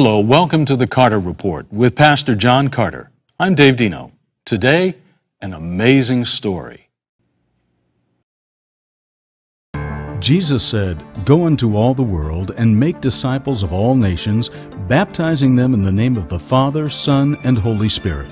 Hello, welcome to the Carter Report with Pastor John Carter. I'm Dave Dino. Today, an amazing story. Jesus said, Go into all the world and make disciples of all nations, baptizing them in the name of the Father, Son, and Holy Spirit.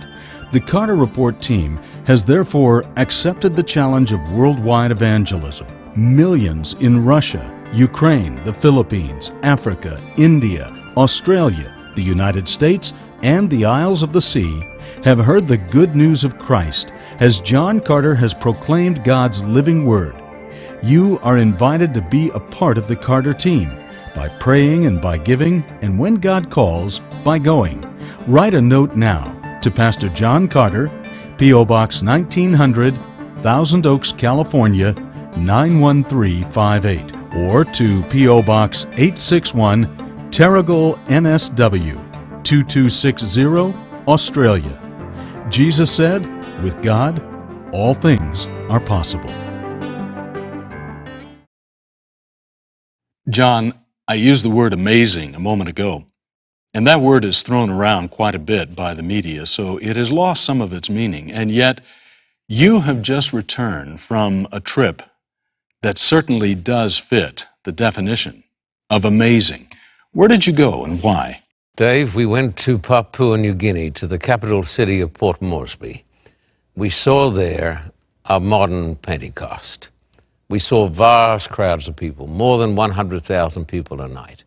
The Carter Report team has therefore accepted the challenge of worldwide evangelism. Millions in Russia, Ukraine, the Philippines, Africa, India, Australia, the United States, and the Isles of the Sea have heard the good news of Christ as John Carter has proclaimed God's living word. You are invited to be a part of the Carter team by praying and by giving, and when God calls, by going. Write a note now to Pastor John Carter, P.O. Box 1900, Thousand Oaks, California 91358, or to P.O. Box 861, Terrigal, NSW 2260, Australia. Jesus said, with God, all things are possible. John, I used the word amazing a moment ago, and that word is thrown around quite a bit by the media, so it has lost some of its meaning. And yet, you have just returned from a trip that certainly does fit the definition of amazing. Where did you go and why? Dave, we went to Papua New Guinea, to the capital city of Port Moresby. We saw there a modern Pentecost. We saw vast crowds of people, more than 100,000 people a night.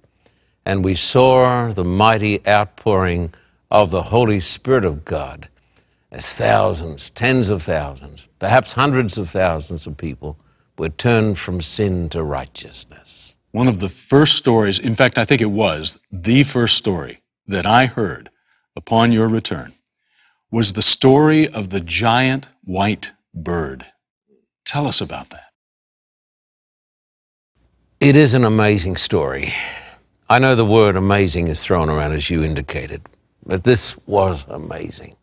And we saw the mighty outpouring of the Holy Spirit of God as thousands, tens of thousands, perhaps hundreds of thousands of people were turned from sin to righteousness one of the first stories, in fact, I think it was the first story that I heard upon your return, was the story of the giant white bird. Tell us about that. It is an amazing story. I know the word amazing is thrown around as you indicated, but this was amazing.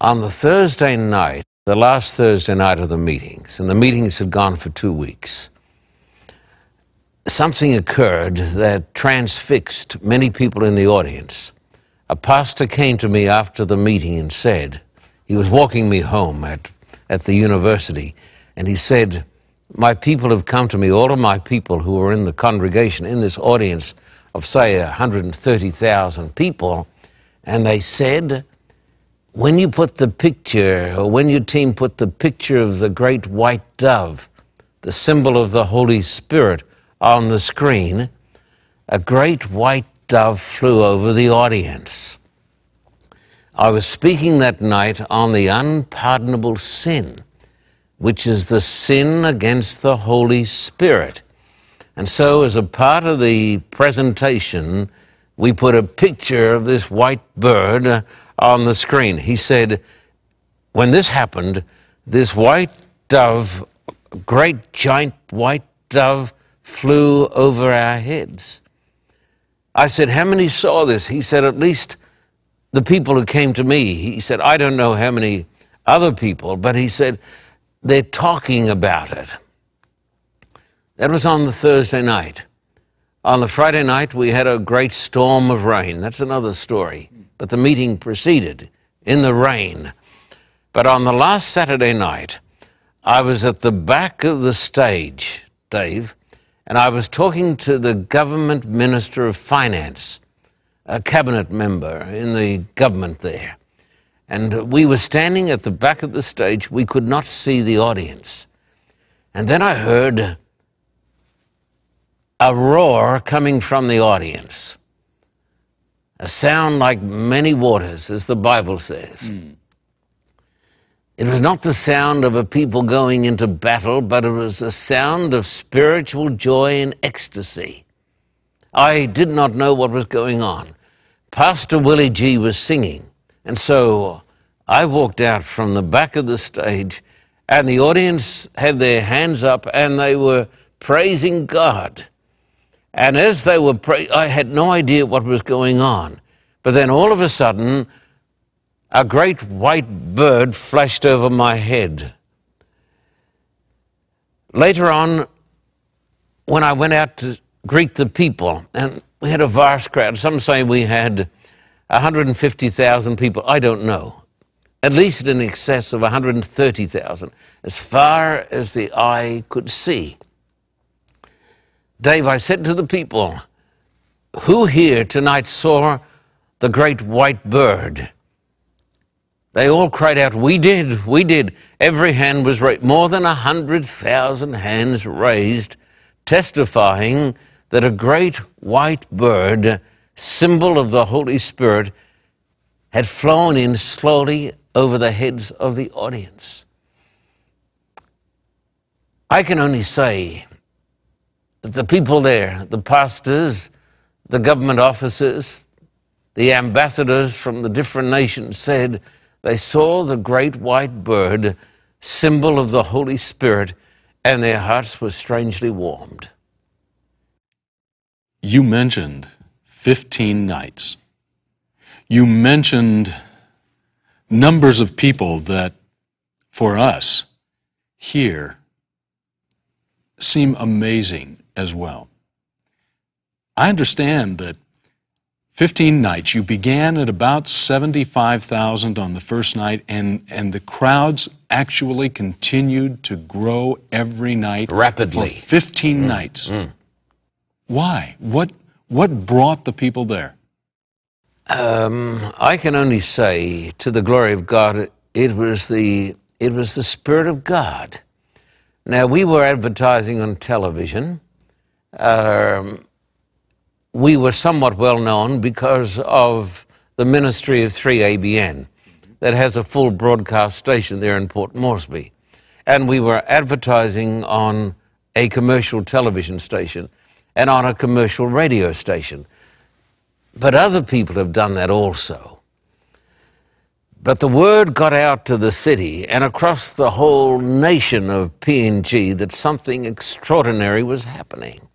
On the Thursday night, the last Thursday night of the meetings, and the meetings had gone for two weeks, something occurred that transfixed many people in the audience. A pastor came to me after the meeting and said, he was walking me home at, at the university, and he said, My people have come to me, all of my people who are in the congregation, in this audience of, say, 130,000 people, and they said, when you put the picture, or when your team put the picture of the great white dove, the symbol of the Holy Spirit, on the screen, a great white dove flew over the audience. I was speaking that night on the unpardonable sin, which is the sin against the Holy Spirit. And so, as a part of the presentation, we put a picture of this white bird uh, on the screen. He said, When this happened, this white dove, great giant white dove, flew over our heads. I said, How many saw this? He said, At least the people who came to me. He said, I don't know how many other people, but he said, They're talking about it. That was on the Thursday night. On the Friday night, we had a great storm of rain. That's another story. But the meeting proceeded in the rain. But on the last Saturday night, I was at the back of the stage, Dave, and I was talking to the government minister of finance, a cabinet member in the government there. And we were standing at the back of the stage. We could not see the audience. And then I heard a roar coming from the audience, a sound like many waters, as the Bible says. Mm. It was not the sound of a people going into battle, but it was a sound of spiritual joy and ecstasy. I did not know what was going on. Pastor Willie G was singing, and so I walked out from the back of the stage, and the audience had their hands up and they were praising God. And as they were praying, I had no idea what was going on. But then all of a sudden, a great white bird flashed over my head. Later on, when I went out to greet the people, and we had a vast crowd. Some say we had 150,000 people. I don't know. At least in excess of 130,000, as far as the eye could see. Dave, I said to the people, who here tonight saw the great white bird? They all cried out, We did, we did. Every hand was raised, more than a hundred thousand hands raised, testifying that a great white bird, symbol of the Holy Spirit, had flown in slowly over the heads of the audience. I can only say that the people there, the pastors, the government officers, the ambassadors from the different nations said they saw the great white bird, symbol of the Holy Spirit, and their hearts were strangely warmed. You mentioned 15 nights. You mentioned numbers of people that, for us, here, seem amazing as well. I understand that 15 nights, you began at about 75,000 on the first night, and, and the crowds actually continued to grow every night. Rapidly. For 15 mm. nights. Mm. Why? What, what brought the people there? Um, I can only say, to the glory of God, it was the, it was the Spirit of God. Now, we were advertising on television. Um, we were somewhat well known because of the ministry of 3ABN that has a full broadcast station there in Port Moresby. And we were advertising on a commercial television station and on a commercial radio station. But other people have done that also. But the word got out to the city and across the whole nation of PNG that something extraordinary was happening.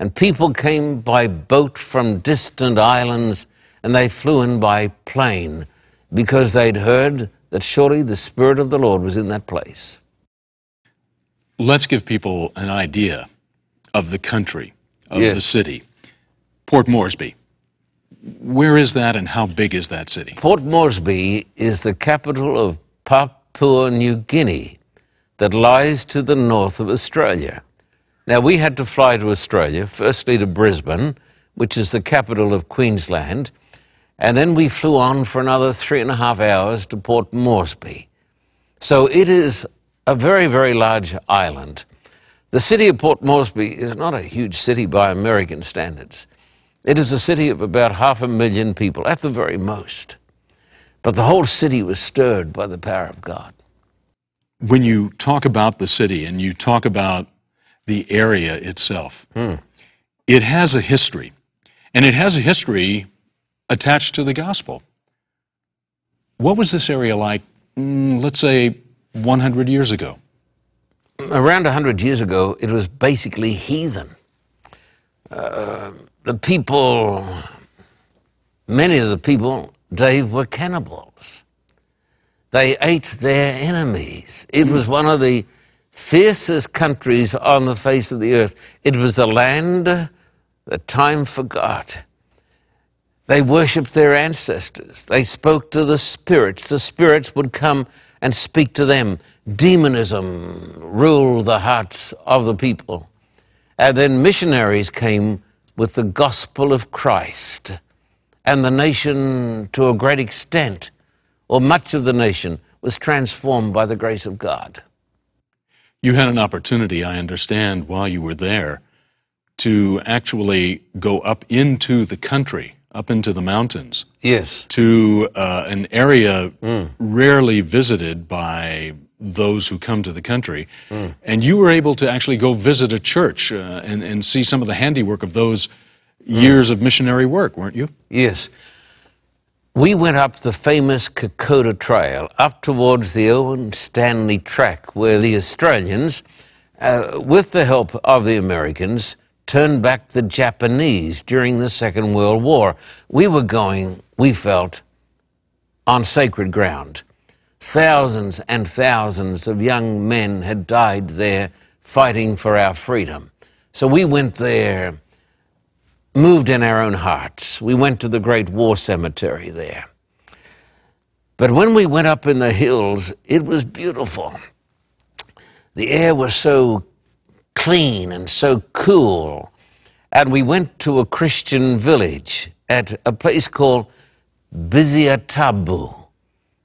And people came by boat from distant islands and they flew in by plane because they'd heard that surely the Spirit of the Lord was in that place. Let's give people an idea of the country, of yes. the city. Port Moresby. Where is that and how big is that city? Port Moresby is the capital of Papua New Guinea that lies to the north of Australia. Now, we had to fly to Australia, firstly to Brisbane, which is the capital of Queensland, and then we flew on for another three and a half hours to Port Moresby. So it is a very, very large island. The city of Port Moresby is not a huge city by American standards. It is a city of about half a million people, at the very most. But the whole city was stirred by the power of God. When you talk about the city and you talk about the area itself. Hmm. It has a history, and it has a history attached to the gospel. What was this area like, mm, let's say, 100 years ago? Around 100 years ago, it was basically heathen. Uh, the people, many of the people, Dave, were cannibals. They ate their enemies. It mm. was one of the fiercest countries on the face of the earth. It was a land that time forgot. They worshipped their ancestors. They spoke to the spirits. The spirits would come and speak to them. Demonism ruled the hearts of the people. And then missionaries came with the gospel of Christ. And the nation, to a great extent, or much of the nation, was transformed by the grace of God. You had an opportunity, I understand, while you were there to actually go up into the country, up into the mountains. Yes. To uh, an area mm. rarely visited by those who come to the country. Mm. And you were able to actually go visit a church uh, and, and see some of the handiwork of those mm. years of missionary work, weren't you? Yes. We went up the famous Kokoda Trail, up towards the Owen Stanley Track, where the Australians, uh, with the help of the Americans, turned back the Japanese during the Second World War. We were going, we felt, on sacred ground. Thousands and thousands of young men had died there fighting for our freedom. So we went there moved in our own hearts. We went to the great war cemetery there. But when we went up in the hills, it was beautiful. The air was so clean and so cool. And we went to a Christian village at a place called Biziatabu.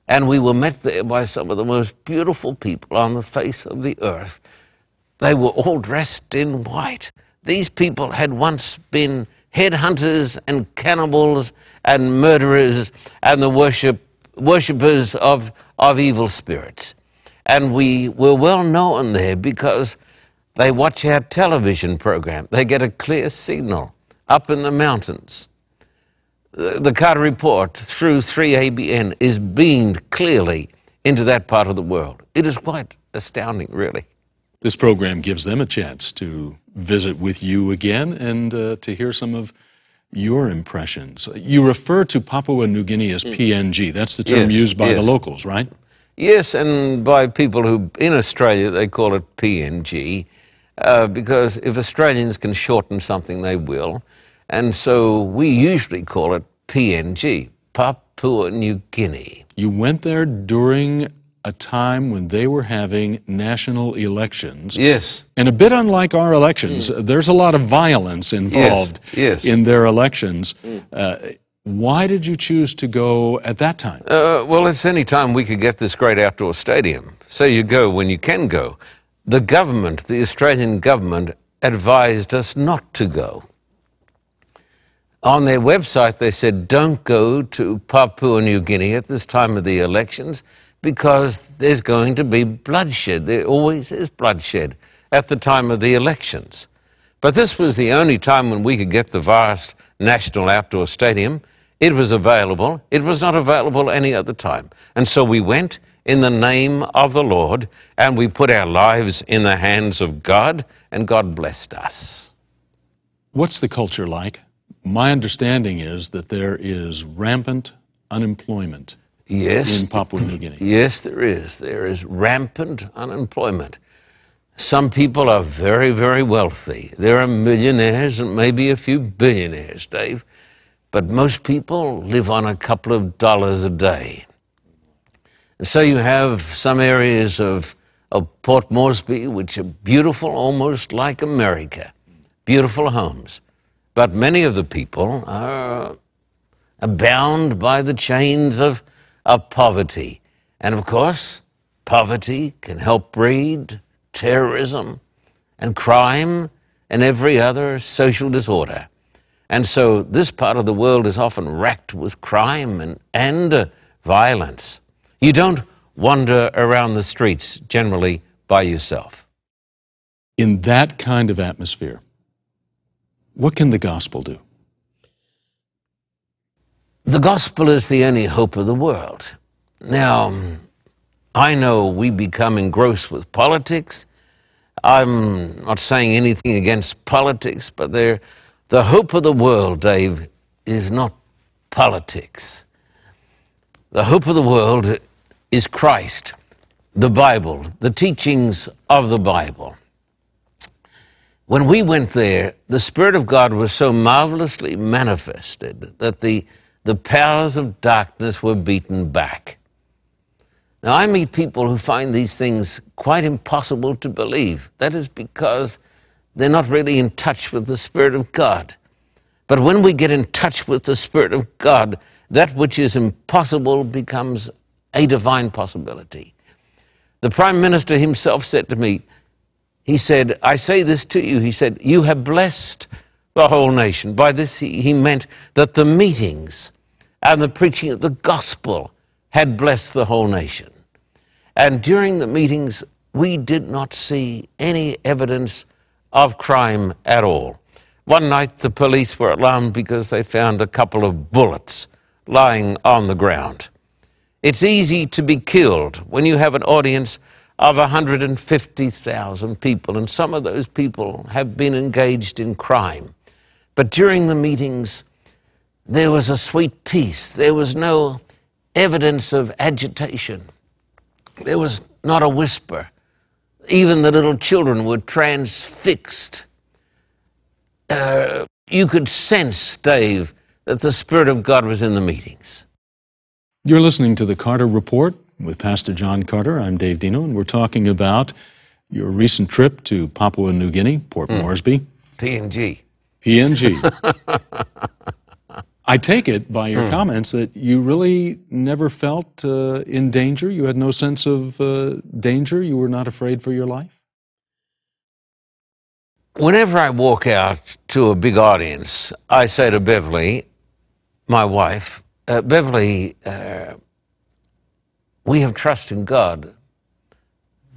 And we were met there by some of the most beautiful people on the face of the earth. They were all dressed in white. These people had once been headhunters and cannibals and murderers and the worship, worshippers of, of evil spirits. And we were well known there because they watch our television program. They get a clear signal up in the mountains the Carter Report through 3ABN is beamed clearly into that part of the world. It is quite astounding, really. This program gives them a chance to visit with you again and uh, to hear some of your impressions. You refer to Papua New Guinea as PNG. That's the term yes, used by yes. the locals, right? Yes, and by people who, in Australia, they call it PNG, uh, because if Australians can shorten something, they will. And so we usually call it PNG, Papua New Guinea. You went there during a time when they were having national elections. Yes. And a bit unlike our elections, mm. there's a lot of violence involved yes. Yes. in their elections. Mm. Uh, why did you choose to go at that time? Uh, well, it's any time we could get this great outdoor stadium. So you go when you can go. The government, the Australian government, advised us not to go on their website, they said, don't go to Papua New Guinea at this time of the elections because there's going to be bloodshed. There always is bloodshed at the time of the elections. But this was the only time when we could get the vast National Outdoor Stadium. It was available. It was not available any other time. And so we went in the name of the Lord and we put our lives in the hands of God, and God blessed us. What's the culture like? My understanding is that there is rampant unemployment yes. in Papua New Guinea. Yes, there is. There is rampant unemployment. Some people are very, very wealthy. There are millionaires and maybe a few billionaires, Dave. But most people live on a couple of dollars a day. And so you have some areas of, of Port Moresby which are beautiful, almost like America. Beautiful homes. But many of the people are bound by the chains of, of poverty. And of course, poverty can help breed terrorism and crime and every other social disorder. And so this part of the world is often racked with crime and, and uh, violence. You don't wander around the streets generally by yourself. In that kind of atmosphere, what can the gospel do? The gospel is the only hope of the world. Now, I know we become engrossed with politics. I'm not saying anything against politics, but the hope of the world, Dave, is not politics. The hope of the world is Christ, the Bible, the teachings of the Bible. When we went there, the Spirit of God was so marvelously manifested that the, the powers of darkness were beaten back. Now, I meet people who find these things quite impossible to believe. That is because they're not really in touch with the Spirit of God. But when we get in touch with the Spirit of God, that which is impossible becomes a divine possibility. The Prime Minister himself said to me, he said, I say this to you. He said, You have blessed the whole nation. By this, he, he meant that the meetings and the preaching of the gospel had blessed the whole nation. And during the meetings, we did not see any evidence of crime at all. One night, the police were alarmed because they found a couple of bullets lying on the ground. It's easy to be killed when you have an audience of 150,000 people, and some of those people have been engaged in crime. But during the meetings, there was a sweet peace. There was no evidence of agitation. There was not a whisper. Even the little children were transfixed. Uh, you could sense, Dave, that the Spirit of God was in the meetings. You're listening to the Carter Report with Pastor John Carter. I'm Dave Dino, and we're talking about your recent trip to Papua New Guinea, Port mm. Moresby. PNG. PNG. I take it by your mm. comments that you really never felt uh, in danger. You had no sense of uh, danger. You were not afraid for your life. Whenever I walk out to a big audience, I say to Beverly, my wife, uh, Beverly, uh, we have trust in God,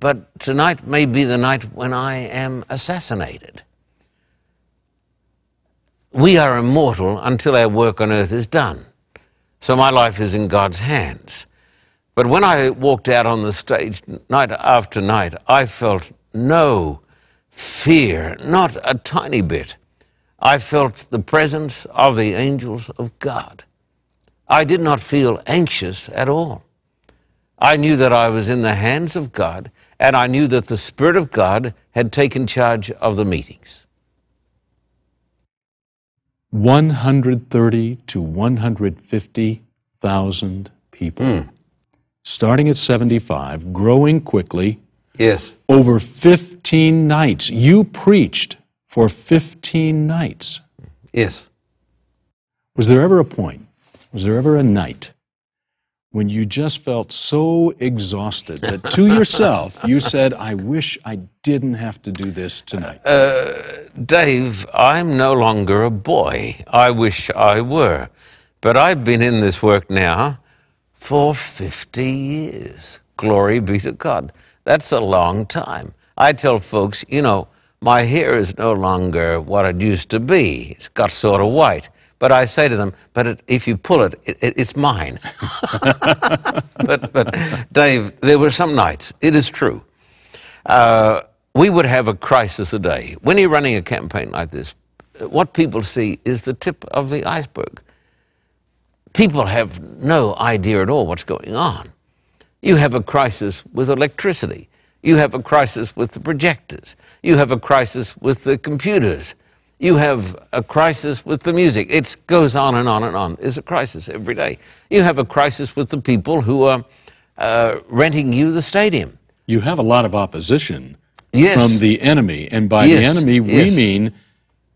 but tonight may be the night when I am assassinated. We are immortal until our work on earth is done. So my life is in God's hands. But when I walked out on the stage night after night, I felt no fear, not a tiny bit. I felt the presence of the angels of God. I did not feel anxious at all. I knew that I was in the hands of God, and I knew that the Spirit of God had taken charge of the meetings. 130 to 150,000 people. Mm. Starting at 75, growing quickly, Yes. Over 15 nights. You preached for 15 nights. Yes. Was there ever a point, was there ever a night when you just felt so exhausted that to yourself you said, I wish I didn't have to do this tonight? Uh, Dave, I'm no longer a boy. I wish I were. But I've been in this work now for 50 years. Glory be to God. That's a long time. I tell folks, you know, my hair is no longer what it used to be. It's got sort of white. But I say to them, but it, if you pull it, it, it it's mine. but, but, Dave, there were some nights, it is true. Uh, we would have a crisis a day. When you're running a campaign like this, what people see is the tip of the iceberg. People have no idea at all what's going on. You have a crisis with electricity. You have a crisis with the projectors. You have a crisis with the computers. You have a crisis with the music. It goes on and on and on. It's a crisis every day. You have a crisis with the people who are uh, renting you the stadium. You have a lot of opposition yes. from the enemy. And by yes. the enemy, yes. we mean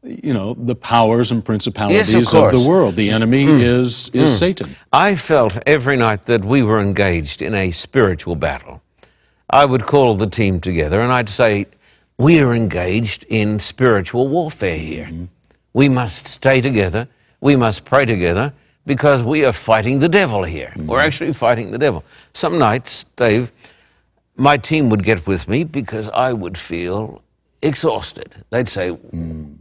you know the powers and principalities yes, of, of, the world. The enemy mm. is is mm. Satan. I felt every night that we were engaged in a spiritual battle. I would call the team together and I'd say, "We are engaged in spiritual warfare here. Mm. We must stay together. We must pray together." Because we are fighting the devil here. Mm. We're actually fighting the devil. Some nights, Dave, my team would get with me because I would feel exhausted. They'd say, mm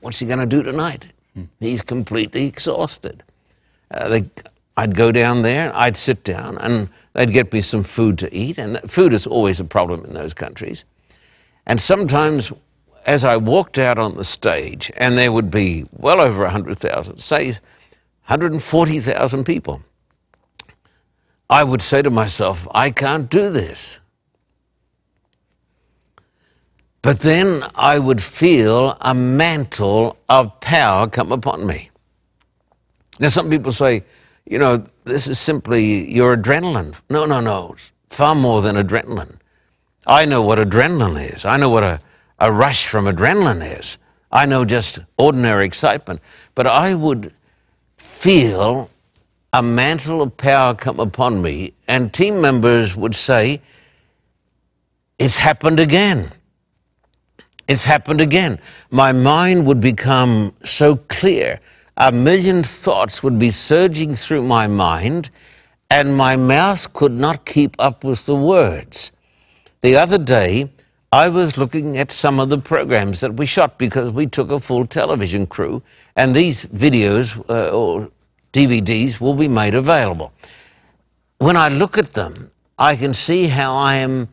what's he going to do tonight? Hmm. He's completely exhausted. Uh, they, I'd go down there, I'd sit down, and they'd get me some food to eat. And food is always a problem in those countries. And sometimes, as I walked out on the stage, and there would be well over 100,000, say 140,000 people, I would say to myself, I can't do this. But then I would feel a mantle of power come upon me. Now, some people say, you know, this is simply your adrenaline. No, no, no. Far more than adrenaline. I know what adrenaline is. I know what a, a rush from adrenaline is. I know just ordinary excitement. But I would feel a mantle of power come upon me, and team members would say, It's happened again. It's happened again. My mind would become so clear. A million thoughts would be surging through my mind, and my mouth could not keep up with the words. The other day, I was looking at some of the programs that we shot because we took a full television crew, and these videos uh, or DVDs will be made available. When I look at them, I can see how I am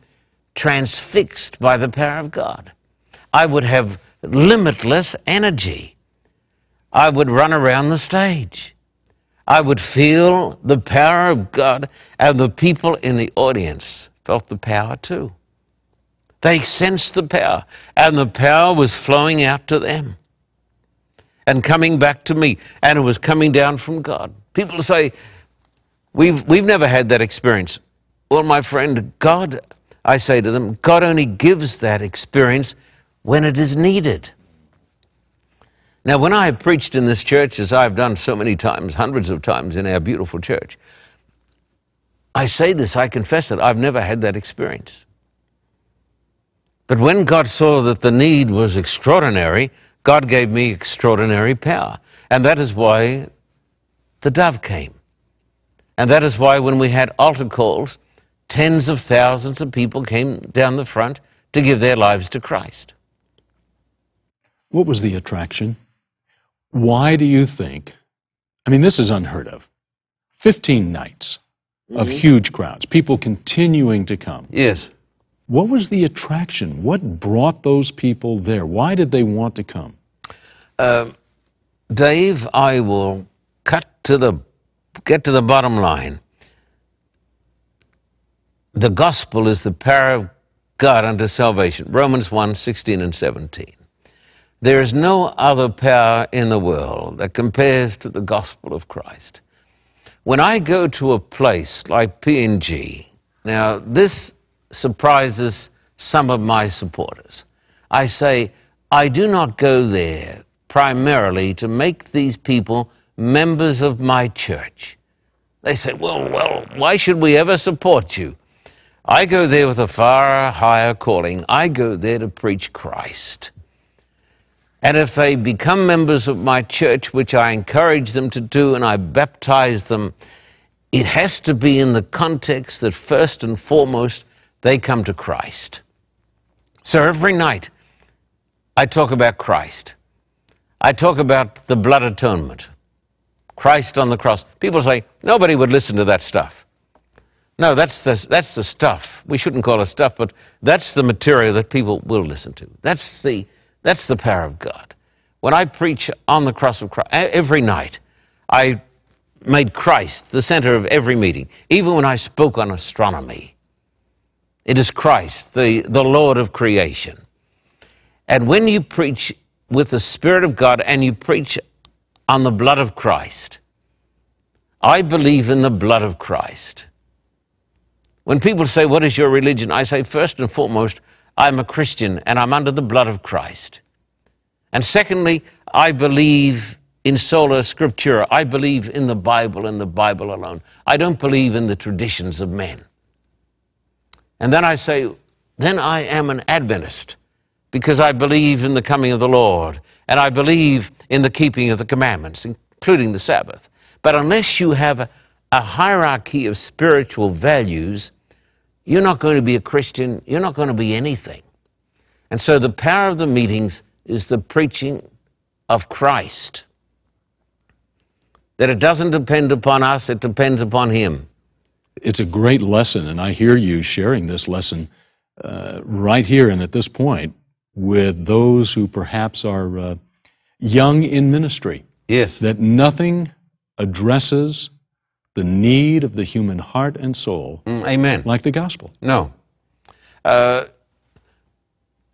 transfixed by the power of God. I would have limitless energy. I would run around the stage. I would feel the power of God, and the people in the audience felt the power too. They sensed the power, and the power was flowing out to them. and coming back to me, and it was coming down from God. People say, We've, we've never had that experience. Well, my friend, God, I say to them, God only gives that experience when it is needed. Now, when I have preached in this church, as I've done so many times, hundreds of times in our beautiful church, I say this, I confess it, I've never had that experience. But when God saw that the need was extraordinary, God gave me extraordinary power. And that is why the dove came. And that is why when we had altar calls, tens of thousands of people came down the front to give their lives to Christ. What was the attraction? Why do you think? I mean, this is unheard of. 15 nights of mm-hmm. huge crowds, people continuing to come. Yes. What was the attraction? What brought those people there? Why did they want to come? Uh, Dave, I will cut to the get to the bottom line. The gospel is the power of God unto salvation. Romans 1 16 and 17. There is no other power in the world that compares to the gospel of Christ. When I go to a place like PNG, now this surprises some of my supporters. I say, I do not go there primarily to make these people members of my church. They say, well, well, why should we ever support you? I go there with a far higher calling. I go there to preach Christ. And if they become members of my church, which I encourage them to do and I baptize them, it has to be in the context that first and foremost they come to Christ. So every night I talk about Christ. I talk about the blood atonement, Christ on the cross. People say, nobody would listen to that stuff. No, that's the, that's the stuff. We shouldn't call it stuff, but that's the material that people will listen to. That's the, that's the power of God. When I preach on the cross of Christ, every night, I made Christ the center of every meeting, even when I spoke on astronomy. It is Christ, the, the Lord of creation. And when you preach with the Spirit of God and you preach on the blood of Christ, I believe in the blood of Christ. When people say, What is your religion? I say, First and foremost, I'm a Christian and I'm under the blood of Christ. And secondly, I believe in sola scriptura. I believe in the Bible and the Bible alone. I don't believe in the traditions of men. And then I say, then I am an Adventist because I believe in the coming of the Lord and I believe in the keeping of the commandments, including the Sabbath. But unless you have a, hierarchy of spiritual values, you're not going to be a Christian, you're not going to be anything. And so the power of the meetings is the preaching of Christ. That it doesn't depend upon us, it depends upon Him it's a great lesson, and I hear you sharing this lesson uh, right here and at this point with those who perhaps are uh, young in ministry. Yes. That nothing addresses the need of the human heart and soul. Mm, amen. Like the gospel. No. Uh,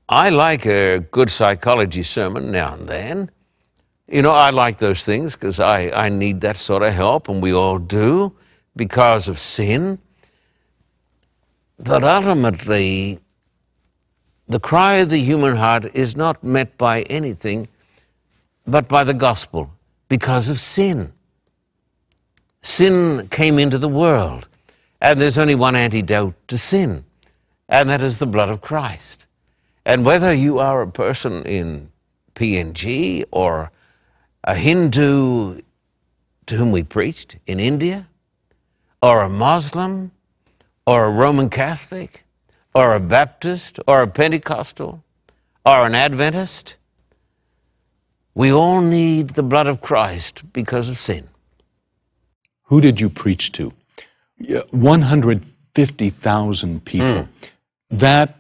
I like a good psychology sermon now and then. You know, I like those things because I, I need that sort of help, and we all do because of sin. But ultimately, the cry of the human heart is not met by anything but by the gospel because of sin. Sin came into the world, and there's only one antidote to sin, and that is the blood of Christ. And whether you are a person in PNG or a Hindu to whom we preached in India, or a Muslim or a Roman Catholic or a Baptist or a Pentecostal or an Adventist. We all need the blood of Christ because of sin. Who did you preach to? 150,000 people. Mm. That,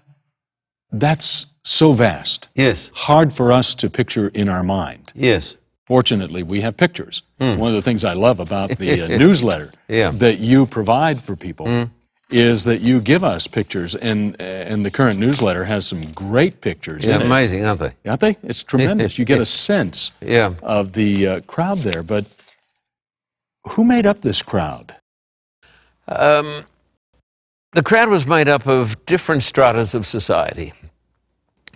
that's so vast. Yes. Hard for us to picture in our mind. Yes. Fortunately, we have pictures. Mm. One of the things I love about the uh, newsletter yeah. that you provide for people mm. is that you give us pictures, and and the current newsletter has some great pictures. Yeah, in it. amazing, aren't they? Aren't they? It's tremendous. You get a sense Yeah. of the uh, crowd there. But who made up this crowd? Um, the crowd was made up of different stratas of society.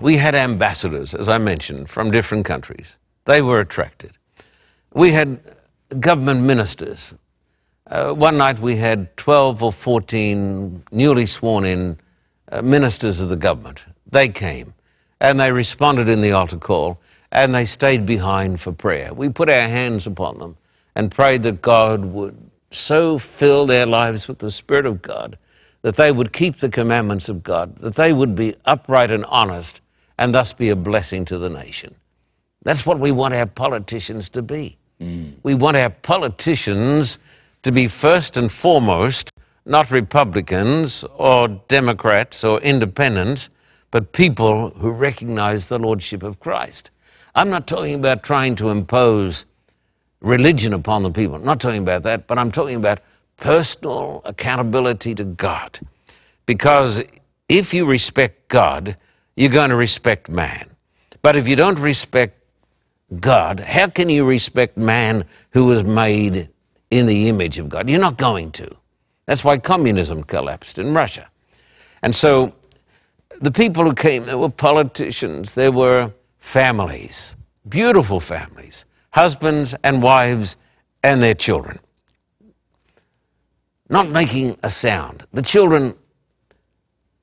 We had ambassadors, as I mentioned, from different countries. They were attracted. We had government ministers. Uh, one night we had 12 or 14 newly sworn in uh, ministers of the government. They came and they responded in the altar call and they stayed behind for prayer. We put our hands upon them and prayed that God would so fill their lives with the Spirit of God that they would keep the commandments of God, that they would be upright and honest, and thus be a blessing to the nation. That's what we want our politicians to be. We want our politicians to be first and foremost not Republicans or Democrats or independents, but people who recognize the Lordship of Christ. I'm not talking about trying to impose religion upon the people. I'm not talking about that, but I'm talking about personal accountability to God. Because if you respect God, you're going to respect man. But if you don't respect God, how can you respect man who was made in the image of God? You're not going to. That's why communism collapsed in Russia. And so the people who came, there were politicians, there were families, beautiful families, husbands and wives and their children. Not making a sound. The children,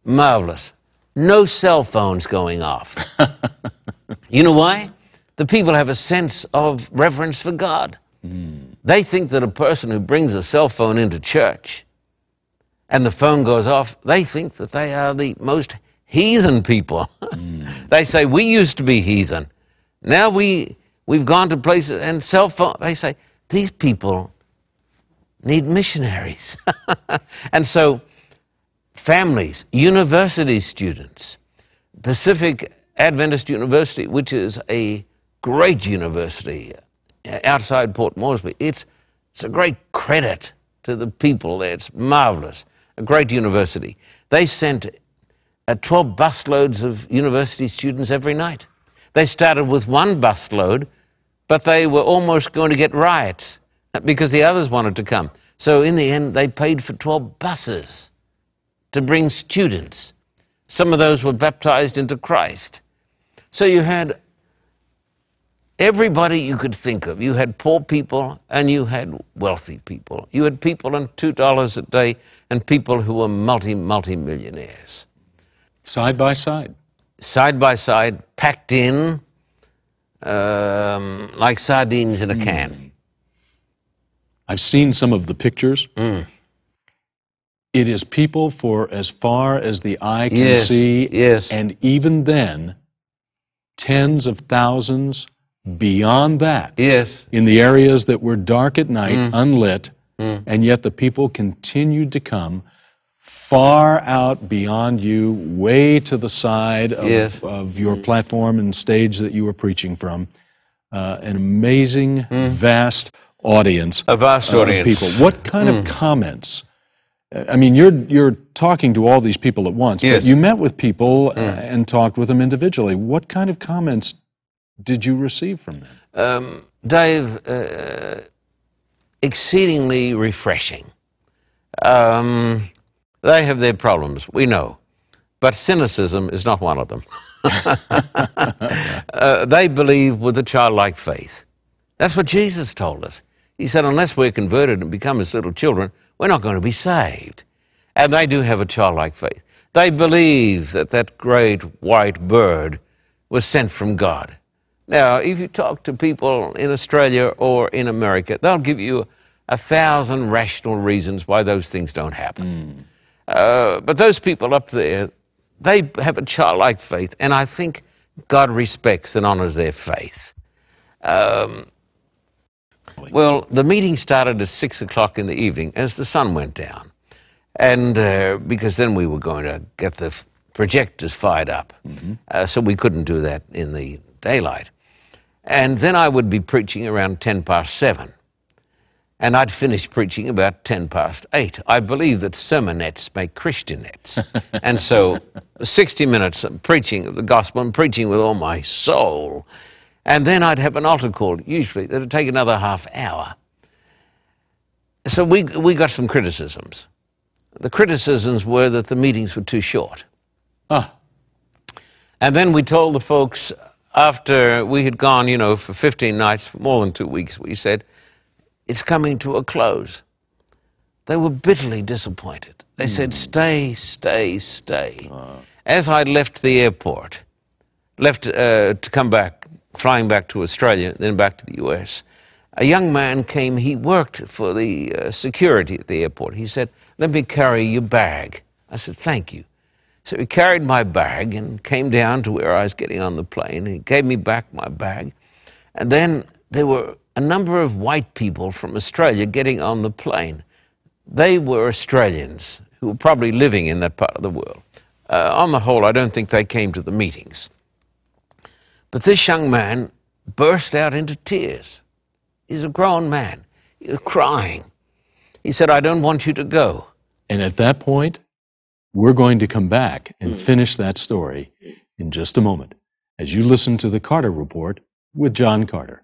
marvelous. No cell phones going off. you know why? The people have a sense of reverence for God. They think that a person who brings a cell phone into church and the phone goes off, they think that they are the most heathen people. they say, We used to be heathen. Now we, we've gone to places and cell phone. They say, These people need missionaries. and so, families, university students, Pacific Adventist University, which is a great university outside Port Moresby, it's, it's a great credit to the people there. It's marvelous. A great university. They sent uh, 12 busloads of university students every night. They started with one busload, but they were almost going to get riots because the others wanted to come. So in the end, they paid for 12 buses to bring students. Some of those were baptized into Christ. So you had everybody you could think of. You had poor people and you had wealthy people. You had people on $2 a day and people who were multi, multi millionaires. Side by side. Side by side, packed in um, like sardines in a can. I've seen some of the pictures. Mm. It is people for as far as the eye can Yes, see. yes. And even then, tens of thousands beyond that Yes. in the areas that were dark at night, Mm. unlit, and yet the people continued to come far out beyond you, way to the side of, Yes. of your platform and stage that you were preaching from. Uh, an amazing, vast audience Mm. A vast uh, of audience. people. What kind of comments? uh, I mean, you're you're talking to all these people at once, Yes. but you met with people uh, and talked with them individually. What kind of comments did you receive from them? Um, Dave, uh, exceedingly refreshing. Um, they have their problems, we know, but cynicism is not one of them. uh, they believe with a childlike faith. That's what Jesus told us. He said, unless we're converted and become as little children, we're not going to be saved. And they do have a childlike faith. They believe that that great white bird was sent from God. Now, if you talk to people in Australia or in America, they'll give you a thousand rational reasons why those things don't happen. Uh, but those people up there, they have a childlike faith, and I think God respects and honors their faith. Um, well, the meeting started at six o'clock in the evening as the sun went down, and uh, because then we were going to get the f- projectors fired up, uh, so we couldn't do that in the daylight. And then I would be preaching around ten past seven. and I'd finish preaching about 10 past 8. I believe that sermonettes make Christianettes. and so 60 minutes of preaching of the gospel and preaching with all my soul. And then I'd have an altar call, usually, that would take another half hour. So we, we got some criticisms. The criticisms were that the meetings were too short. Ah. And then we told the folks after we had gone, you know, for 15 nights, for more than two weeks, we said, it's coming to a close. They were bitterly disappointed. They mm. said, stay, stay, stay. Uh. As I left the airport, left uh, to come back, flying back to Australia, then back to the US, a young man came, he worked for the uh, security at the airport. He said, let me carry your bag. I said, thank you. So he carried my bag and came down to where I was getting on the plane. He gave me back my bag. And then there were a number of white people from Australia getting on the plane. They were Australians who were probably living in that part of the world. Uh, on the whole, I don't think they came to the meetings. But this young man burst out into tears. He's a grown man. He was crying. He said, I don't want you to go. And at that point, we're going to come back and hmm. finish that story in just a moment as you listen to the Carter Report with John Carter.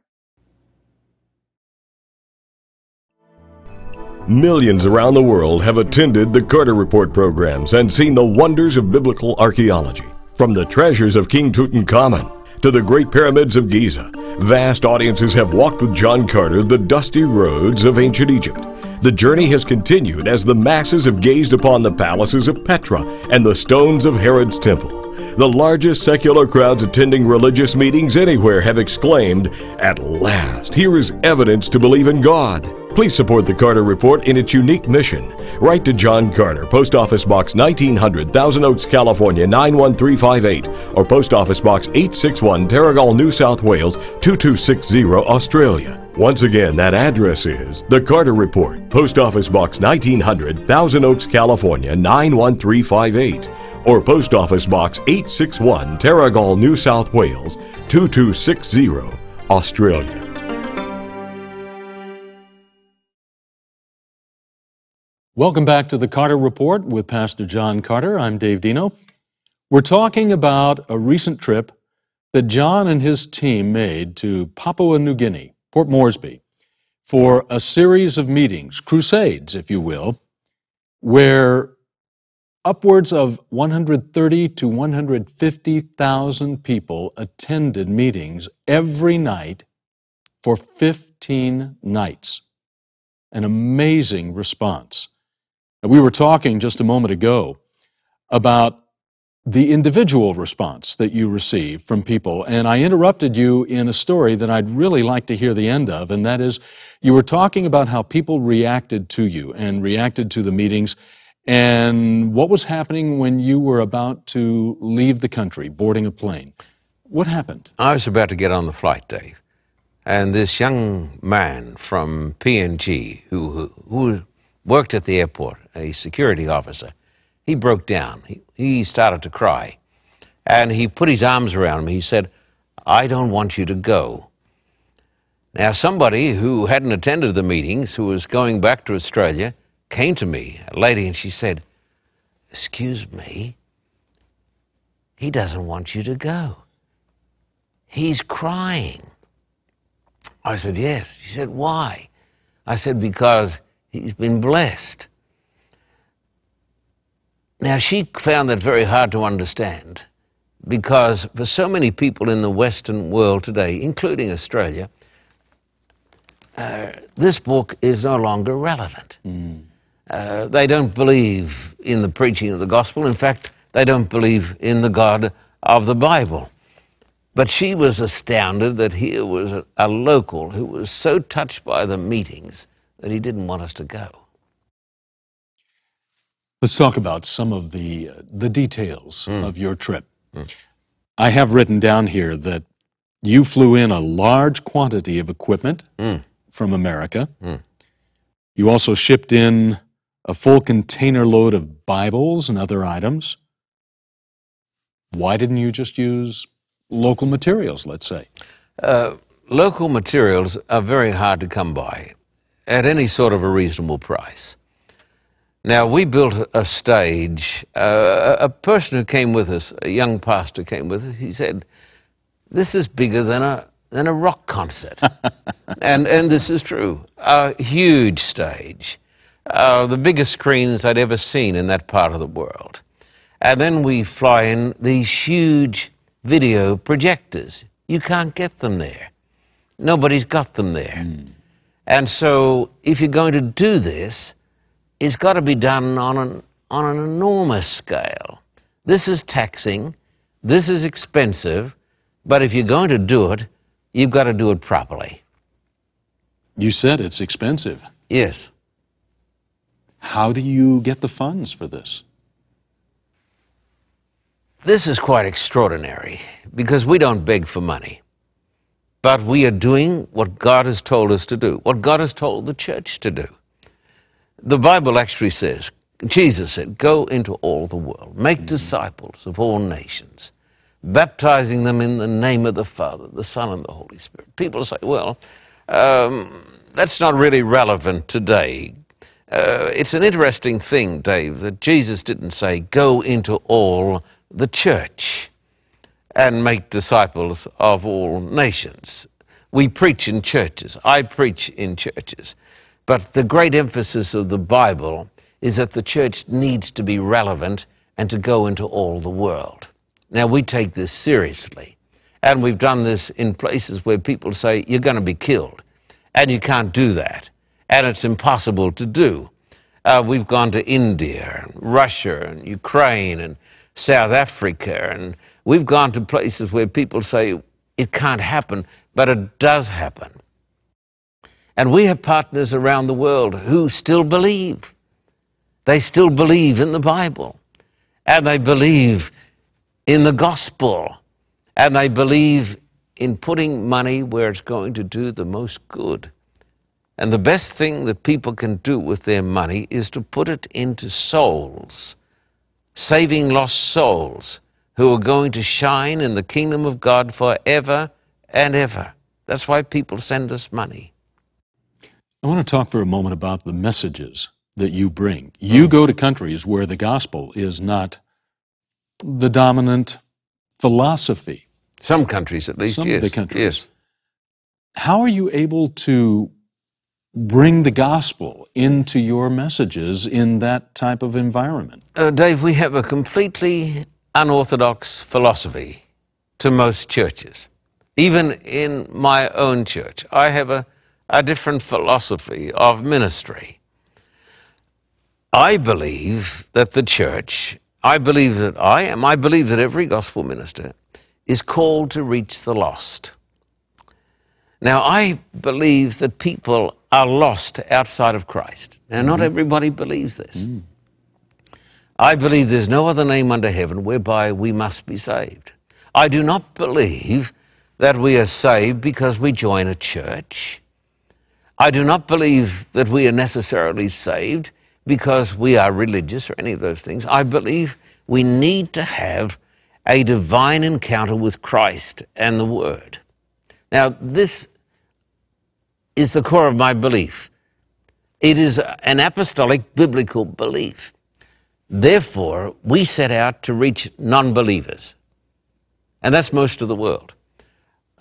Millions around the world have attended the Carter Report programs and seen the wonders of biblical archaeology. From the treasures of King Tutankhamun to the Great Pyramids of Giza, vast audiences have walked with John Carter the dusty roads of ancient Egypt. The journey has continued as the masses have gazed upon the palaces of Petra and the stones of Herod's temple. The largest secular crowds attending religious meetings anywhere have exclaimed, At last, here is evidence to believe in God. Please support the Carter Report in its unique mission. Write to John Carter, Post Office Box 1900, Thousand Oaks, California 91358, or Post Office Box 861, Terrigal, New South Wales 2260, Australia. Once again, that address is The Carter Report, Post Office Box 1900, Thousand Oaks, California 91358 or Post Office Box 861, Terrigal, New South Wales 2260, Australia. Welcome back to the Carter Report with Pastor John Carter. I'm Dave Dino. We're talking about a recent trip that John and his team made to Papua New Guinea, Port Moresby, for a series of meetings, crusades, if you will, where Upwards of 130 to 150,000 people attended meetings every night for 15 nights. An amazing response. We were talking just a moment ago about the individual response that you receive from people. And I interrupted you in a story that I'd really like to hear the end of, and that is you were talking about how people reacted to you and reacted to the meetings and what was happening when you were about to leave the country, boarding a plane? What happened? I was about to get on the flight, Dave. And this young man from PNG who, who worked at the airport, a security officer, he broke down. He, he started to cry. And he put his arms around me. He said, I don't want you to go. Now, somebody who hadn't attended the meetings, who was going back to Australia, came to me, a lady, and she said, Excuse me, he doesn't want you to go. He's crying. I said, Yes. She said, Why? I said, Because he's been blessed. Now, she found that very hard to understand because for so many people in the Western world today, including Australia, uh, this book is no longer relevant. Mm. Uh, they don't believe in the preaching of the gospel. In fact, they don't believe in the God of the Bible. But she was astounded that here was a, a local who was so touched by the meetings that he didn't want us to go. Let's talk about some of the, uh, the details mm. of your trip. Mm. I have written down here that you flew in a large quantity of equipment mm. from America. Hmm. You also shipped in a full container load of Bibles and other items. Why didn't you just use local materials, let's say? Uh, local materials are very hard to come by. At any sort of a reasonable price. Now, we built a stage. Uh, a person who came with us, a young pastor came with us, he said, This is bigger than a, than a rock concert. and, and this is true. A huge stage. Uh, the biggest screens I'd ever seen in that part of the world. And then we fly in these huge video projectors. You can't get them there. Nobody's got them there. Mm. And so, if you're going to do this, it's got to be done on an, on an enormous scale. This is taxing, this is expensive, but if you're going to do it, you've got to do it properly. You said it's expensive. Yes. How do you get the funds for this? This is quite extraordinary because we don't beg for money. But we are doing what God has told us to do, what God has told the church to do. The Bible actually says, Jesus said, Go into all the world, make mm-hmm. disciples of all nations, baptizing them in the name of the Father, the Son, and the Holy Spirit. People say, Well, um, that's not really relevant today. Uh, it's an interesting thing, Dave, that Jesus didn't say, Go into all the church and make disciples of all nations. We preach in churches. I preach in churches. But the great emphasis of the Bible is that the church needs to be relevant and to go into all the world. Now, we take this seriously. And we've done this in places where people say, you're going to be killed. And you can't do that. And it's impossible to do. Uh, we've gone to India, and Russia, and Ukraine, and South Africa, and We've gone to places where people say it can't happen, but it does happen. And we have partners around the world who still believe. They still believe in the Bible. And they believe in the gospel. And they believe in putting money where it's going to do the most good. And the best thing that people can do with their money is to put it into souls, saving lost souls who are going to shine in the kingdom of God forever and ever. That's why people send us money. I want to talk for a moment about the messages that you bring. You go to countries where the gospel is not the dominant philosophy. Some countries, at least, Some yes. of the countries. Yes. How are you able to bring the gospel into your messages in that type of environment? Uh, Dave, we have a completely unorthodox philosophy to most churches. Even in my own church, I have a, a different philosophy of ministry. I believe that the church, I believe that I am, I believe that every gospel minister is called to reach the lost. Now, I believe that people are lost outside of Christ. Now, not mm-hmm. everybody believes this. Mm. I believe there's no other name under heaven whereby we must be saved. I do not believe that we are saved because we join a church. I do not believe that we are necessarily saved because we are religious or any of those things. I believe we need to have a divine encounter with Christ and the Word. Now, this is the core of my belief. It is an apostolic biblical belief. Therefore, we set out to reach non believers. And that's most of the world.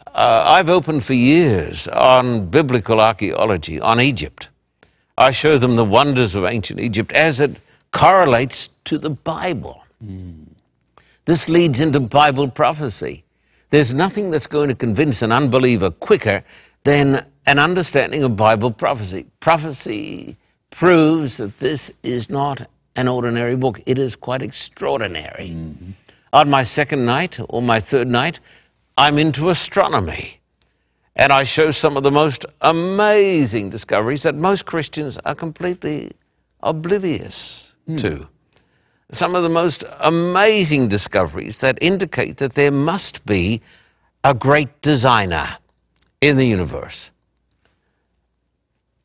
Uh, I've opened for years on biblical archaeology, on Egypt. I show them the wonders of ancient Egypt as it correlates to the Bible. Mm. This leads into Bible prophecy. There's nothing that's going to convince an unbeliever quicker than an understanding of Bible prophecy. Prophecy proves that this is not an ordinary book. It is quite extraordinary. Mm-hmm. On my second night or my third night, I'm into astronomy. And I show some of the most amazing discoveries that most Christians are completely oblivious mm. to. Some of the most amazing discoveries that indicate that there must be a great designer in the universe.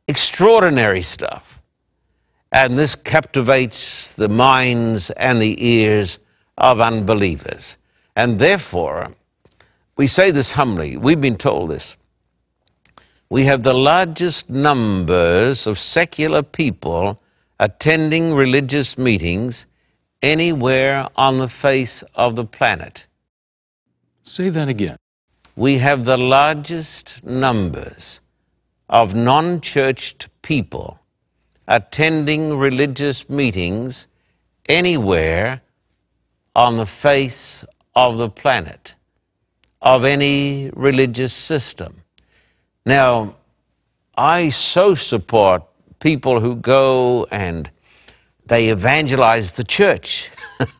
Extraordinary stuff. And this captivates the minds and the ears of unbelievers. And therefore, we say this humbly, we've been told this. we have the largest numbers of secular people attending religious meetings anywhere on the face of the planet. Say that again. We have the largest numbers of non churched people attending religious meetings anywhere on the face of the planet, of any religious system. Now, I so support people who go and they evangelize the church.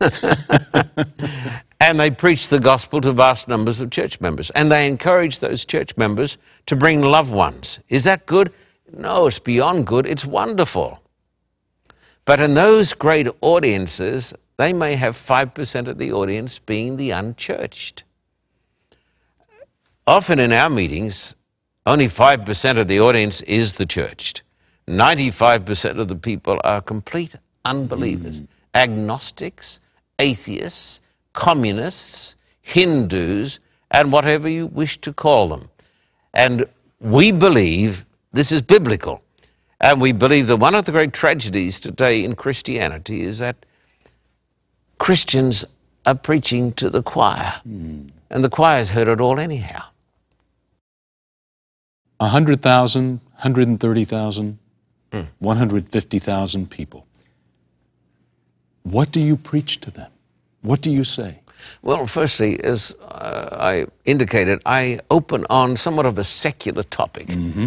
and they preach the gospel to vast numbers of church members. And they encourage those church members to bring loved ones. Is that good? No, it's beyond good. It's wonderful. But in those great audiences, they may have 5% of the audience being the unchurched. Often in our meetings, only 5% of the audience is the churched. 95% of the people are complete unbelievers, mm. agnostics, atheists, communists, Hindus, and whatever you wish to call them. And we believe this is biblical. And we believe that one of the great tragedies today in Christianity is that Christians are preaching to the choir, mm. and the choir's heard it all anyhow. 100,000, 130,000, mm. 150,000 people. What do you preach to them? What do you say? Well, firstly, as uh, I indicated, I open on somewhat of a secular topic. Mm-hmm.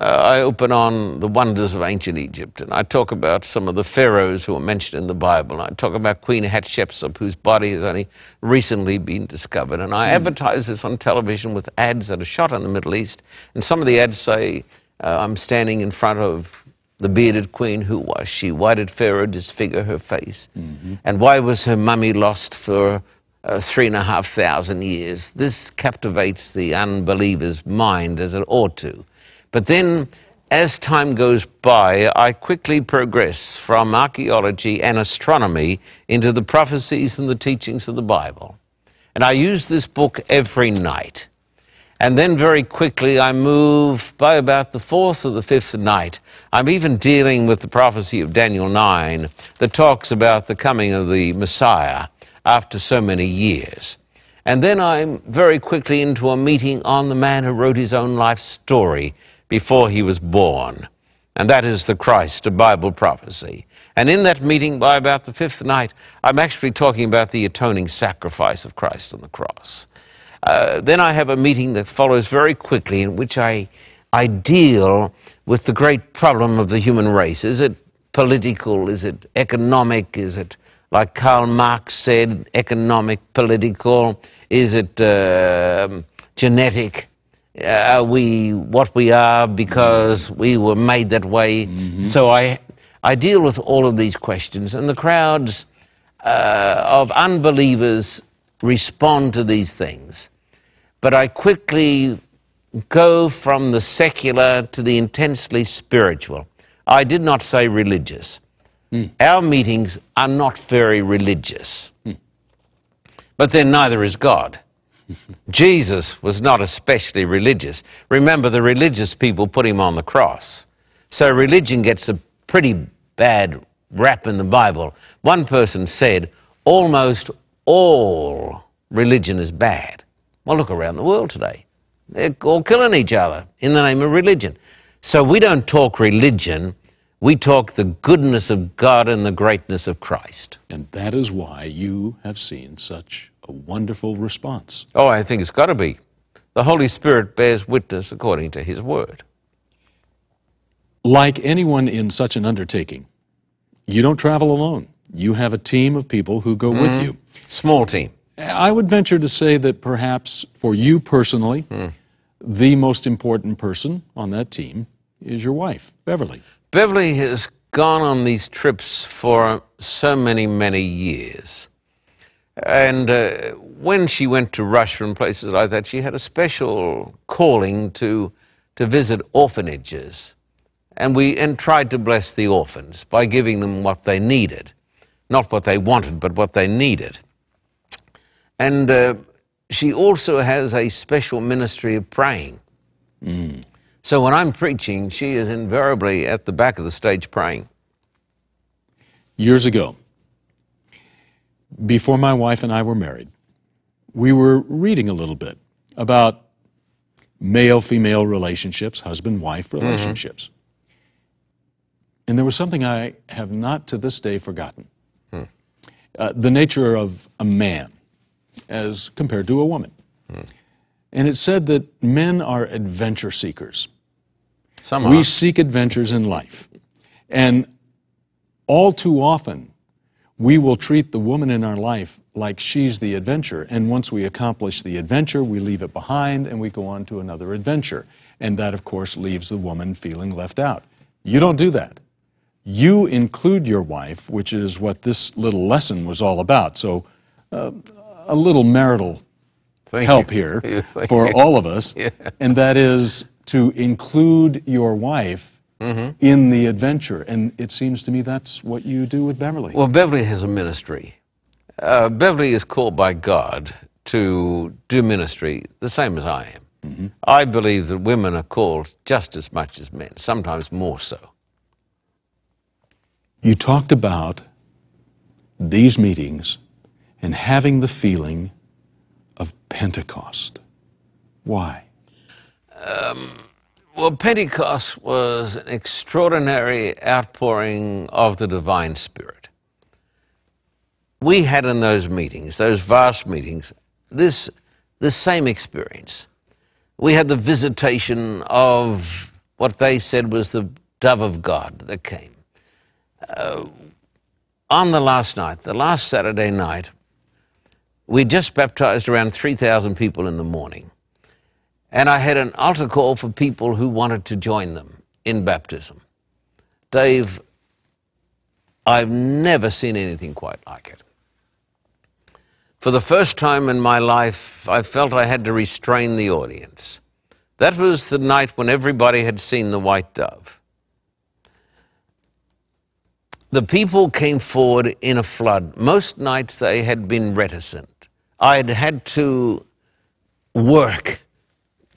Uh, I open on the wonders of ancient Egypt, and I talk about some of the pharaohs who are mentioned in the Bible. And I talk about Queen Hatshepsut, whose body has only recently been discovered. And I mm. advertise this on television with ads that are shot in the Middle East. And some of the ads say, uh, I'm standing in front of the bearded queen, who was she? Why did Pharaoh disfigure her face? Mm-hmm. And why was her mummy lost for uh, three and a half thousand years? This captivates the unbeliever's mind as it ought to. But then, as time goes by, I quickly progress from archaeology and astronomy into the prophecies and the teachings of the Bible. And I use this book every night. And then very quickly I move by about the fourth or the fifth night. I'm even dealing with the prophecy of Daniel 9 that talks about the coming of the Messiah after so many years. And then I'm very quickly into a meeting on the man who wrote his own life story before he was born. And that is the Christ, a Bible prophecy. And in that meeting, by about the fifth night, I'm actually talking about the atoning sacrifice of Christ on the cross. Uh, then I have a meeting that follows very quickly in which I, I deal with the great problem of the human race. Is it political? Is it economic? Is it, like Karl Marx said, economic, political? Is it uh, genetic? Uh, are we what we are because we were made that way? Mm-hmm. So I, I deal with all of these questions, and the crowds uh, of unbelievers respond to these things. But I quickly go from the secular to the intensely spiritual. I did not say religious. Mm. Our meetings are not very religious. Mm. But then neither is God. Jesus was not especially religious. Remember, the religious people put him on the cross. So religion gets a pretty bad rap in the Bible. One person said, almost all religion is bad. Well, look around the world today. They're all killing each other in the name of religion. So we don't talk religion, we talk the goodness of God and the greatness of Christ. And that is why you have seen such a wonderful response. Oh, I think it's got to be. The Holy Spirit bears witness according to His Word. Like anyone in such an undertaking, you don't travel alone. You have a team of people who go mm-hmm. with you. Small team. I would venture to say that perhaps for you personally, mm. the most important person on that team is your wife, Beverly. Beverly has gone on these trips for so many, many years. And uh, when she went to Russia and places like that, she had a special calling to, to visit orphanages. And we and tried to bless the orphans by giving them what they needed. Not what they wanted, but what they needed. And uh, she also has a special ministry of praying. Mm. So when I'm preaching, she is invariably at the back of the stage praying. Years ago, before my wife and I were married, we were reading a little bit about male female relationships, husband wife mm-hmm. relationships. And there was something I have not to this day forgotten hmm. uh, the nature of a man as compared to a woman. Hmm. And it said that men are adventure seekers. Some We are. seek adventures in life. And all too often, we will treat the woman in our life like she's the adventure. And once we accomplish the adventure, we leave it behind and we go on to another adventure. And that, of course, leaves the woman feeling left out. You don't do that. You include your wife, which is what this little lesson was all about. So, uh, a little marital Thank help you. here for all of us, and that is to include your wife Mm-hmm. in the adventure. And it seems to me that's what you do with Beverly. Well, Beverly has a ministry. Uh, Beverly is called by God to do ministry the same as I am. I believe that women are called just as much as men, sometimes more so. you talked about these meetings and having the feeling of Pentecost. Why? Well, Pentecost was an extraordinary outpouring of the divine spirit. We had in those meetings, those vast meetings, this, this same experience. We had the visitation of what they said was the dove of God that came. Uh, on the last night, the last Saturday night, we just baptized around 3,000 people in the morning. And I had an altar call for people who wanted to join them in baptism. Dave, I've never seen anything quite like it. For the first time in my life, I felt I had to restrain the audience. That was the night when everybody had seen the white dove. The people came forward in a flood. Most nights they had been reticent. I had had to work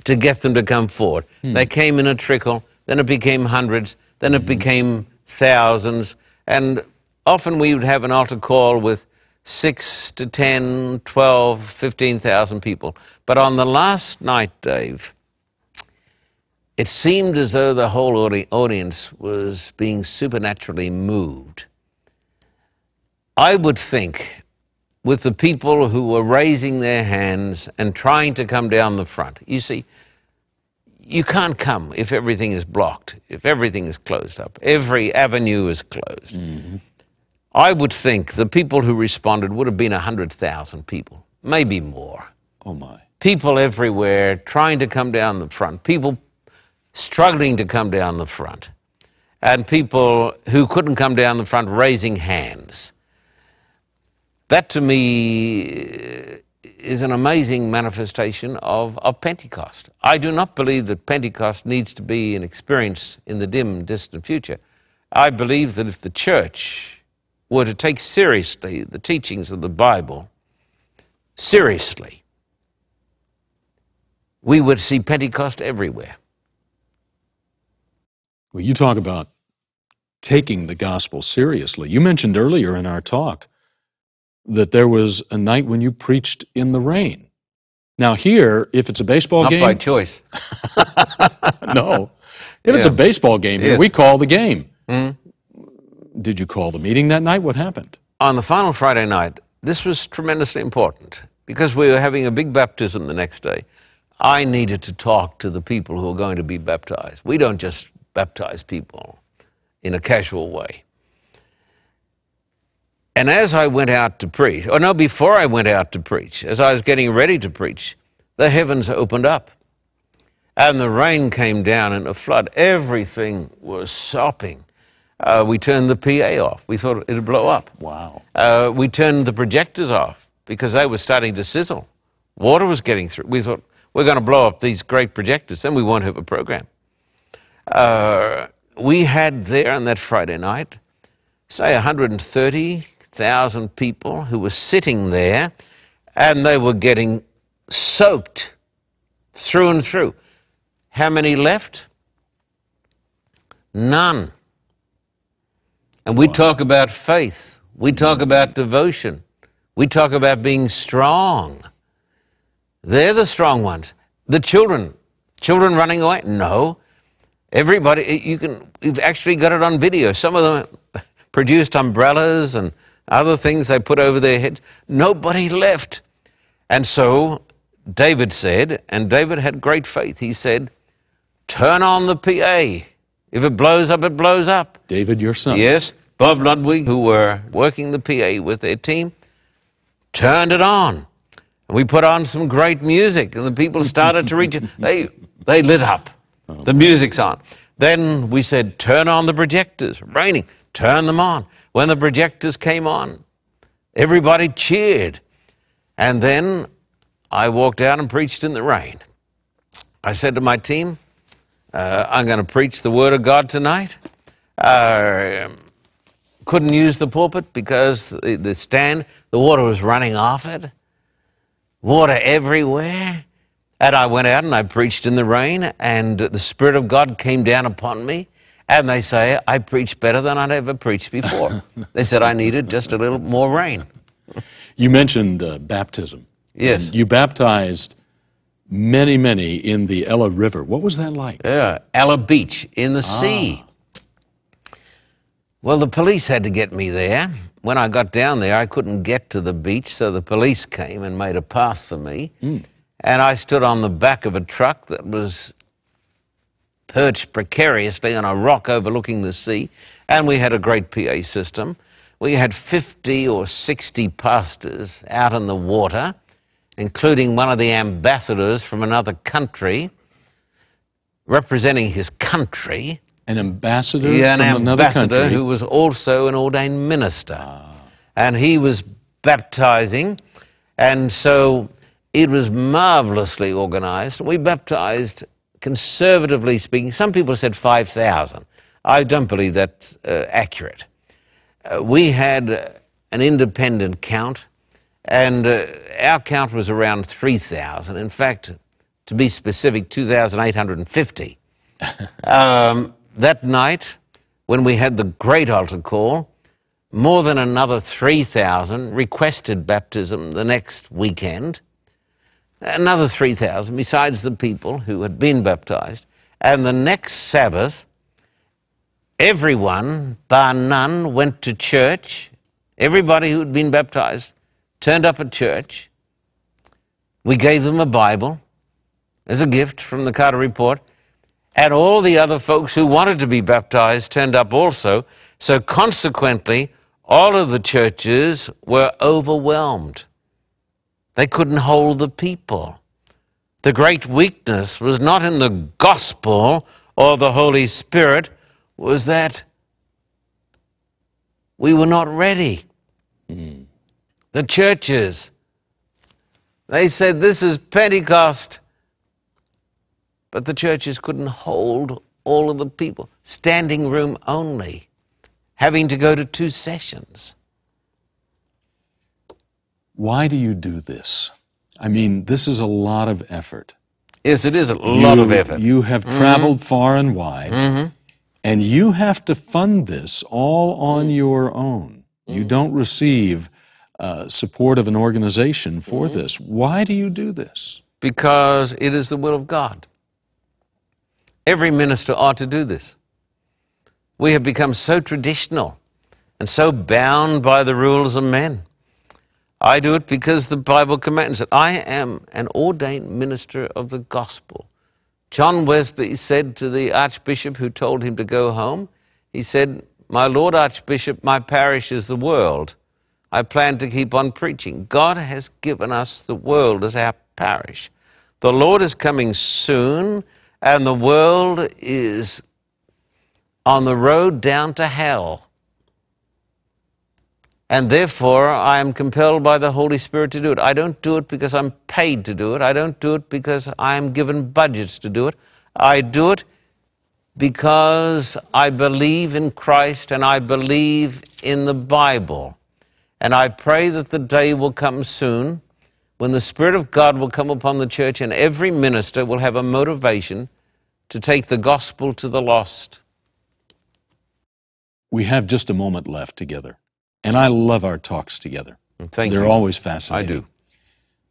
to get them to come forward. Hmm. They came in a trickle, then it became hundreds, then it hmm. became thousands, and often we would have an altar call with six to 10, 12, 15,000 people. But on the last night, Dave, it seemed as though the whole audi- audience was being supernaturally moved. I would think with the people who were raising their hands and trying to come down the front. You see, you can't come if everything is blocked, if everything is closed up, every avenue is closed. Mm-hmm. I would think the people who responded would have been 100,000 people, maybe more. Oh my. People everywhere trying to come down the front, people struggling to come down the front, and people who couldn't come down the front raising hands. That to me is an amazing manifestation of, of Pentecost. I do not believe that Pentecost needs to be an experience in the dim, distant future. I believe that if the church were to take seriously the teachings of the Bible, seriously, we would see Pentecost everywhere. Well, you talk about taking the gospel seriously. You mentioned earlier in our talk that there was a night when you preached in the rain. Now, here, if it's a baseball Not game, by choice. no. If it's a baseball game, here, Yes. we call the game. Hmm? Did you call the meeting that night? What happened? on the final Friday night, this was tremendously important because we were having a big baptism the next day. I needed to talk to the people who are going to be baptized. We don't just baptize people in a casual way. And as I went out to preach, or no, before I went out to preach, as I was getting ready to preach, the heavens opened up and the rain came down in a flood. Everything was sopping. Uh, we turned the PA off. We thought it'd blow up. Wow. Uh, we turned the projectors off because they were starting to sizzle. Water was getting through. We thought, we're going to blow up these great projectors, then we won't have a program. Uh, we had there on that Friday night, say 130,000 people who were sitting there and they were getting soaked through and through. How many left? None. And we talk about faith. We talk mm-hmm. about devotion. We talk about being strong. They're the strong ones. The children, children running away? No. Everybody, you can, you've actually got it on video. Some of them produced umbrellas and other things they put over their heads. Nobody left. And so David said, and David had great faith, he said, Turn on the PA. If it blows up, it blows up. David, your son. Yes, Bob Ludwig, who were working the PA with their team, turned it on. And we put on some great music, and the people started to reach. They, they lit up. Oh, the music's on. Then we said, turn on the projectors. Raining, turn them on. When the projectors came on, everybody cheered. And then I walked out and preached in the rain. I said to my team, uh, I'm going to preach the Word of God tonight. Uh, couldn't use the pulpit because the, the stand, the water was running off it, water everywhere. And I went out and I preached in the rain, and the Spirit of God came down upon me. And they say, I preached better than I'd ever preached before. they said I needed just a little more rain. You mentioned uh, baptism. Yes. And you baptized many, many in the Ela River. What was that like? Yeah, Ela Beach in the sea. Well, the police had to get me there. When I got down there, I couldn't get to the beach, so the police came and made a path for me. And I stood on the back of a truck that was perched precariously on a rock overlooking the sea, and we had a great PA system. We had 50 or 60 pastors out in the water, including one of the ambassadors from another country, representing his country. An ambassador Yeah, from an another ambassador country. who was also an ordained minister. Ah. And he was baptizing, and so it was marvelously organized. We baptized, conservatively speaking, some people said 5,000. I don't believe that's uh, accurate. Uh, we had uh, an independent count, and uh, our count was around 3,000. In fact, to be specific, 2,850. um, that night, when we had the great altar call, more than another 3,000 requested baptism the next weekend. Another 3,000, besides the people who had been baptized. And the next Sabbath, everyone, bar none, went to church. Everybody who had been baptized turned up at church. We gave them a Bible as a gift from the Carter Report. And all the other folks who wanted to be baptized turned up also. So consequently, all of the churches were overwhelmed. They couldn't hold the people. The great weakness was not in the gospel or the Holy Spirit, was that we were not ready. The churches, they said, This is Pentecost. But the churches couldn't hold all of the people. Standing room only, having to go to two sessions. Why do you do this? I mean, this is a lot of effort. Yes, it is a lot of effort. Mm-hmm. You have traveled far and wide, and you have to fund this all on your own. You don't receive uh, support of an organization for Mm-hmm. this. Why do you do this? because it is the will of God. Every minister ought to do this. We have become so traditional and so bound by the rules of men. I do it because the Bible commands it. I am an ordained minister of the gospel. John Wesley said to the archbishop who told him to go home, he said, My Lord Archbishop, my parish is the world. I plan to keep on preaching. God has given us the world as our parish. The Lord is coming soon, and the world is on the road down to hell. And therefore, I am compelled by the Holy Spirit to do it. I don't do it because I'm paid to do it. I don't do it because I am given budgets to do it. I do it because I believe in Christ and I believe in the Bible. And I pray that the day will come soon when the Spirit of God will come upon the church and every minister will have a motivation to take the gospel to the lost. we have just a moment left together. And I love our talks together. Thank you. They're you. always fascinating. I do.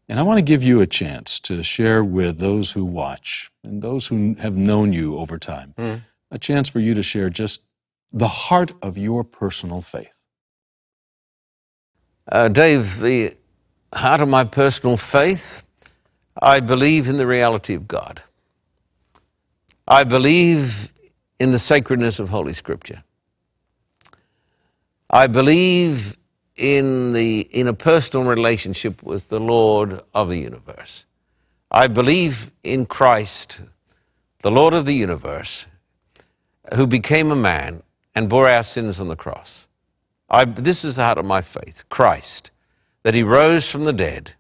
And I want to give you a chance to share with those who watch and those who have known you over time, a chance for you to share just the heart of your personal faith. Uh, Dave, the heart of my personal faith, I believe in the reality of God. I believe in the sacredness of Holy Scripture. I believe in, the, in a personal relationship with the Lord of the universe. I believe in Christ, the Lord of the universe, who became a man and bore our sins on the cross. I, this is the heart of my faith Christ, that he rose from the dead,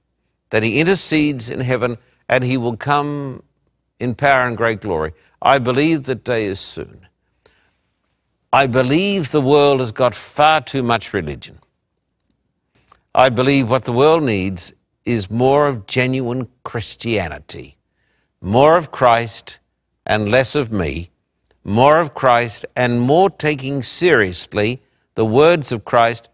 that he intercedes in heaven, and he will come in power and great glory. I believe that day is soon. I believe the world has got far too much religion. I believe what the world needs is more of genuine Christianity, more of Christ and less of me, more of Christ and more taking seriously the words of Christ,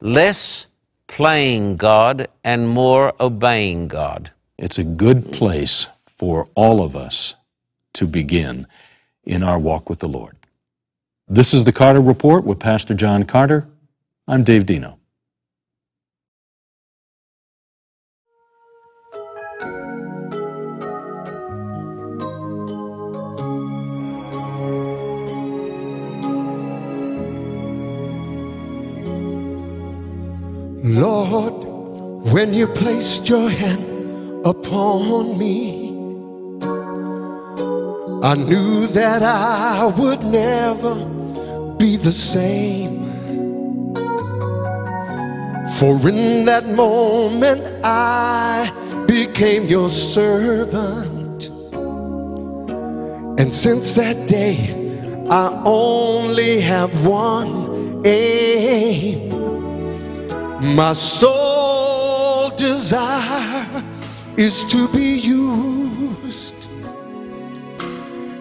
less playing God and more obeying God. It's a good place for all of us to begin in our walk with the Lord. This is the Carter Report with Pastor John Carter. I'm Dave Dino. Lord, when you placed your hand upon me, I knew that I would never be the same. For in that moment I became your servant. And since that day, I only have one aim. My sole desire is to be used,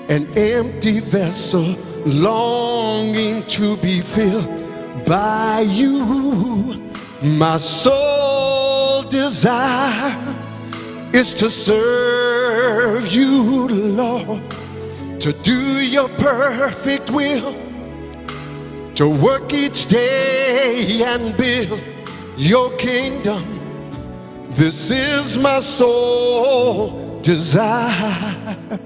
an empty vessel longing to be filled by you. My sole desire is to serve you, Lord, to do your perfect will to work each day and build your kingdom. This is my sole desire.